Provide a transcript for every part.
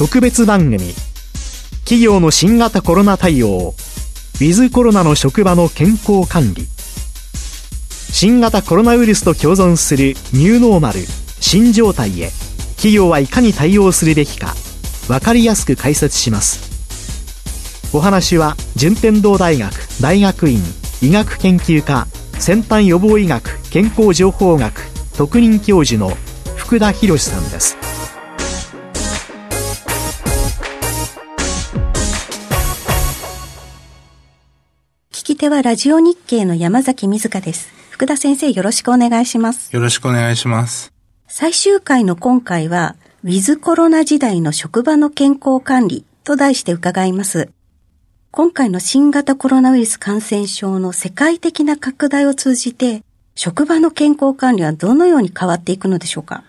特別番組。企業の新型コロナ対応。ウィズコロナの職場の健康管理。新型コロナウイルスと共存するニューノーマル。新状態へ。企業はいかに対応するべきか。分かりやすく解説します。お話は順天堂大学大学院医学研究科先端予防医学健康情報学特任教授の福田博さんです。手はラジオ日経の山崎瑞香です。福田先生よろしくお願いします。よろしくお願いします。最終回の今回は、ウィズコロナ時代の職場の健康管理と題して伺います。今回の新型コロナウイルス感染症の世界的な拡大を通じて、職場の健康管理はどのように変わっていくのでしょうか？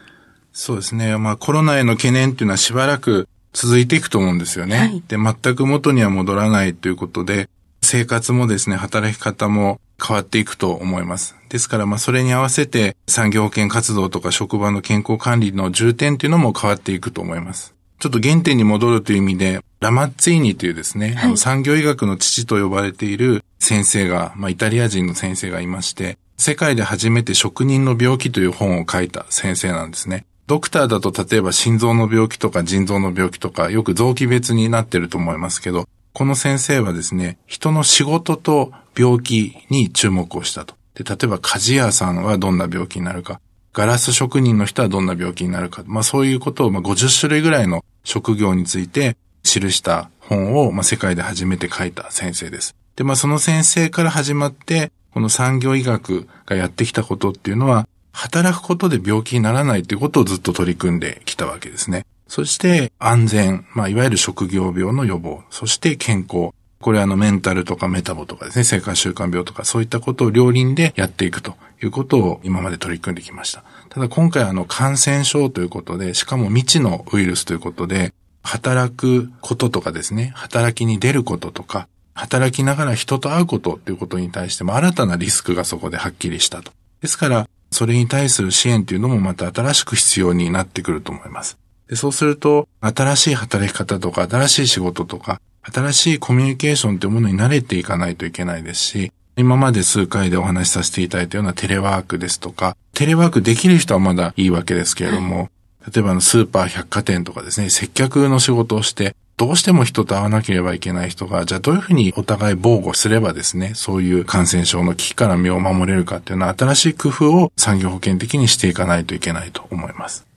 そうですね。まあコロナへの懸念っていうのはしばらく続いていくと思うんですよね。はい、で、全く元には戻らないということで、生活もですね、働き方も変わっていくと思います。ですから、まあ、それに合わせて産業保険活動とか職場の健康管理の重点っていうのも変わっていくと思います。ちょっと原点に戻るという意味で、ラマッツィーニというですね、はい、あの産業医学の父と呼ばれている先生が、まあ、イタリア人の先生がいまして、世界で初めて職人の病気という本を書いた先生なんですね。ドクターだと例えば心臓の病気とか腎臓の病気とかよく臓器別になってると思いますけど、この先生はですね、人の仕事と病気に注目をしたと。で、例えば鍛冶屋さんはどんな病気になるか、ガラス職人の人はどんな病気になるか、まあそういうことをまあ50種類ぐらいの職業について記した本をまあ世界で初めて書いた先生です。で、まあその先生から始まって、この産業医学がやってきたことっていうのは、働くことで病気にならないということをずっと取り組んできたわけですね。そして安全、まあ、いわゆる職業病の予防、そして健康。これはあのメンタルとかメタボとかですね、生活習慣病とかそういったことを両輪でやっていくということを今まで取り組んできました。ただ今回あの感染症ということで、しかも未知のウイルスということで、働くこととかですね、働きに出ることとか、働きながら人と会うことっていうことに対しても新たなリスクがそこではっきりしたと。ですから、それに対する支援というのもまた新しく必要になってくると思います。でそうすると、新しい働き方とか、新しい仕事とか、新しいコミュニケーションというものに慣れていかないといけないですし、今まで数回でお話しさせていただいたようなテレワークですとか、テレワークできる人はまだいいわけですけれども、例えばのスーパー百貨店とかですね、接客の仕事をして、どうしても人と会わなければいけない人が、じゃあどういうふうにお互い防護すればですね、そういう感染症の危機から身を守れるかっていうのは新しい工夫を産業保険的にしていかないといけないと思います。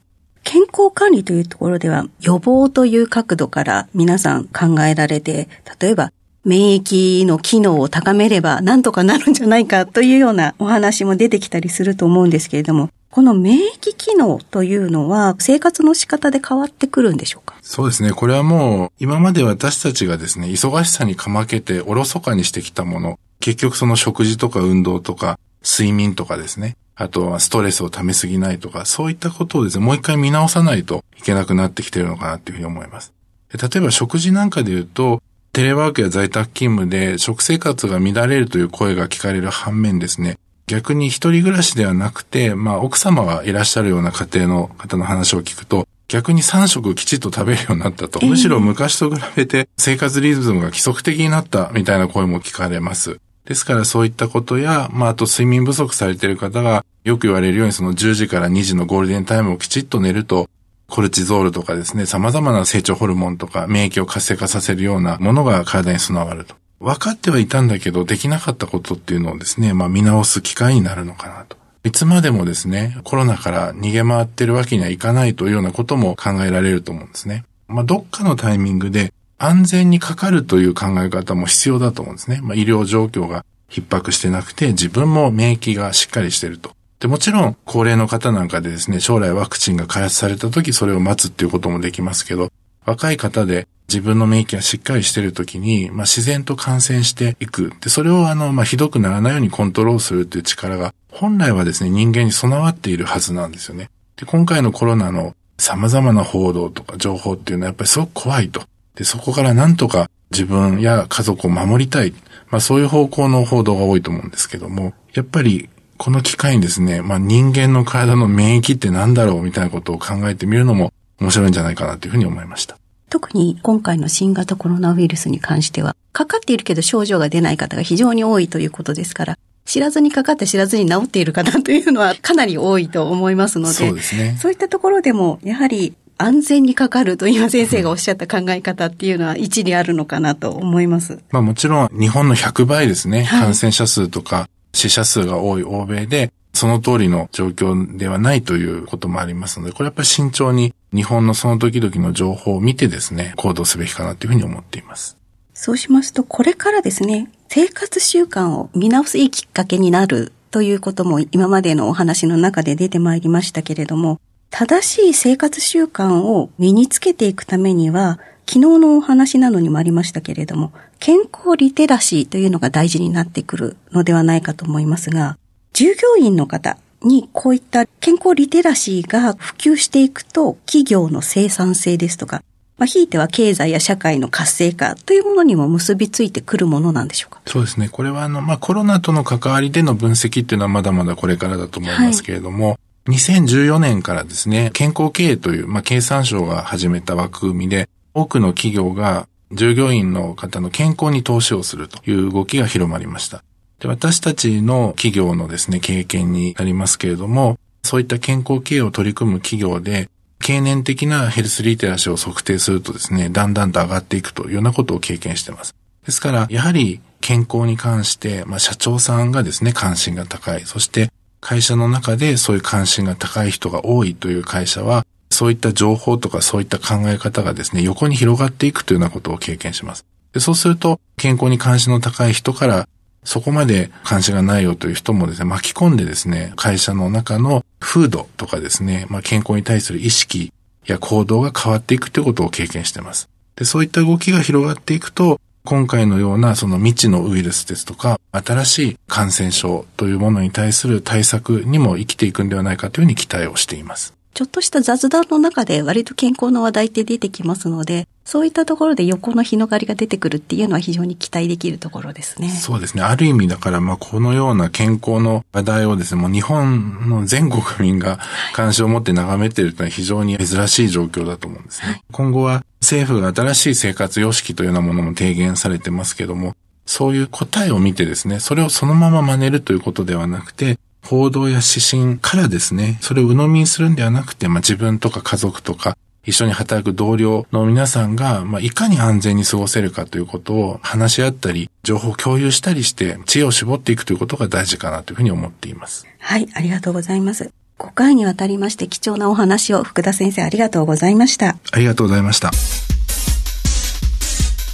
健康管理というところでは予防という角度から皆さん考えられて、例えば免疫の機能を高めれば何とかなるんじゃないかというようなお話も出てきたりすると思うんですけれども、この免疫機能というのは生活の仕方で変わってくるんでしょうか？そうですね。これはもう今まで私たちがですね、忙しさにかまけておろそかにしてきたもの、結局その食事とか運動とか睡眠とかですね、あとはストレスを溜めすぎないとか、そういったことをですね、もう一回見直さないといけなくなってきてるのかなっていうふうに思います。例えば食事なんかで言うと、テレワークや在宅勤務で食生活が乱れるという声が聞かれる反面ですね、逆に一人暮らしではなくて、まあ奥様がいらっしゃるような家庭の方の話を聞くと、逆に3食きちっと食べるようになったと。むしろ昔と比べて生活リズムが規則的になったみたいな声も聞かれます。ですからそういったことや、まあ、あと睡眠不足されている方がよく言われるようにその10時から2時のゴールデンタイムをきちっと寝ると、コルチゾールとかですね、様々な成長ホルモンとか免疫を活性化させるようなものが体に備わると。分かってはいたんだけど、できなかったことっていうのをですね、まあ見直す機会になるのかなと。いつまでもですね、コロナから逃げ回ってるわけにはいかないというようなことも考えられると思うんですね。まあどっかのタイミングで安全にかかるという考え方も必要だと思うんですね。まあ、医療状況が逼迫してなくて、自分も免疫がしっかりしてると。で、もちろん、高齢の方なんかでですね、将来ワクチンが開発された時、それを待つっていうこともできますけど、若い方で自分の免疫がしっかりしている時に、まあ、自然と感染していく。で、それをあの、まあ、ひどくならないようにコントロールするっていう力が、本来はですね、人間に備わっているはずなんですよね。で、今回のコロナの様々な報道とか情報っていうのはやっぱりすごく怖いと。で、そこからなんとか自分や家族を守りたい。まあそういう方向の報道が多いと思うんですけども、やっぱりこの機会にですね、まあ人間の体の免疫って何だろうみたいなことを考えてみるのも面白いんじゃないかなというふうに思いました。特に今回の新型コロナウイルスに関しては、かかっているけど症状が出ない方が非常に多いということですから、知らずにかかって知らずに治っている方というのはかなり多いと思いますので、そうですね。そういったところでも、やはり安全にかかると今先生がおっしゃった考え方っていうのは一理あるのかなと思います。まあもちろん日本の100倍ですね、はい、感染者数とか死者数が多い欧米で、その通りの状況ではないということもありますので、これやっぱり慎重に日本のその時々の情報を見てですね、行動すべきかなというふうに思っています。そうしますと、これからですね、生活習慣を見直すいいきっかけになるということも今までのお話の中で出てまいりましたけれども、正しい生活習慣を身につけていくためには、昨日のお話なのにもありましたけれども、健康リテラシーというのが大事になってくるのではないかと思いますが、従業員の方にこういった健康リテラシーが普及していくと、企業の生産性ですとか、まあ、ひいては経済や社会の活性化というものにも結びついてくるものなんでしょうか？そうですね。これはあの、まあ、コロナとの関わりでの分析っていうのはまだまだこれからだと思いますけれども、はい2014年からですね、健康経営という、まあ、経産省が始めた枠組みで、多くの企業が従業員の方の健康に投資をするという動きが広まりました。で私たちの企業のですね、経験になりますけれども、そういった健康経営を取り組む企業で、経年的なヘルスリテラシーを測定するとですね、だんだんと上がっていくというようなことを経験しています。ですから、やはり健康に関して、まあ、社長さんがですね、関心が高い。そして会社の中でそういう関心が高い人が多いという会社は、そういった情報とかそういった考え方がですね、横に広がっていくというようなことを経験します。でそうすると、健康に関心の高い人から、そこまで関心がないよという人もですね、巻き込んでですね、会社の中の風土とかですね、まあ、健康に対する意識や行動が変わっていくということを経験しています。で、そういった動きが広がっていくと、今回のようなその未知のウイルスですとか、新しい感染症というものに対する対策にも生きていくんではないかというふうに期待をしています。ちょっとした雑談の中で割と健康の話題って出てきますので、そういったところで横の広がりが出てくるっていうのは非常に期待できるところですね。そうですね。ある意味だから、まあ、このような健康の話題をですね、もう日本の全国民が関心を持って眺めているというのは非常に珍しい状況だと思うんですね。はい、今後は政府が新しい生活様式というようなものも提言されてますけども、そういう答えを見てですね、それをそのまま真似るということではなくて、報道や指針からですね、それを鵜呑みにするんではなくて、まあ、自分とか家族とか、一緒に働く同僚の皆さんが、まあ、いかに安全に過ごせるかということを話し合ったり、情報共有したりして、知恵を絞っていくということが大事かなというふうに思っています。はい、ありがとうございます。5回にわたりまして貴重なお話を福田先生ありがとうございました。ありがとうございました。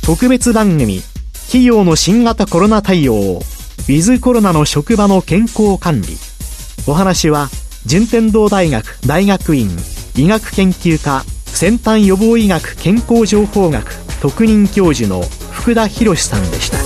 特別番組、企業の新型コロナ対応ウィズコロナの職場の健康管理お話は順天堂大学大学院医学研究科先端予防医学健康情報学特任教授の福田博さんでした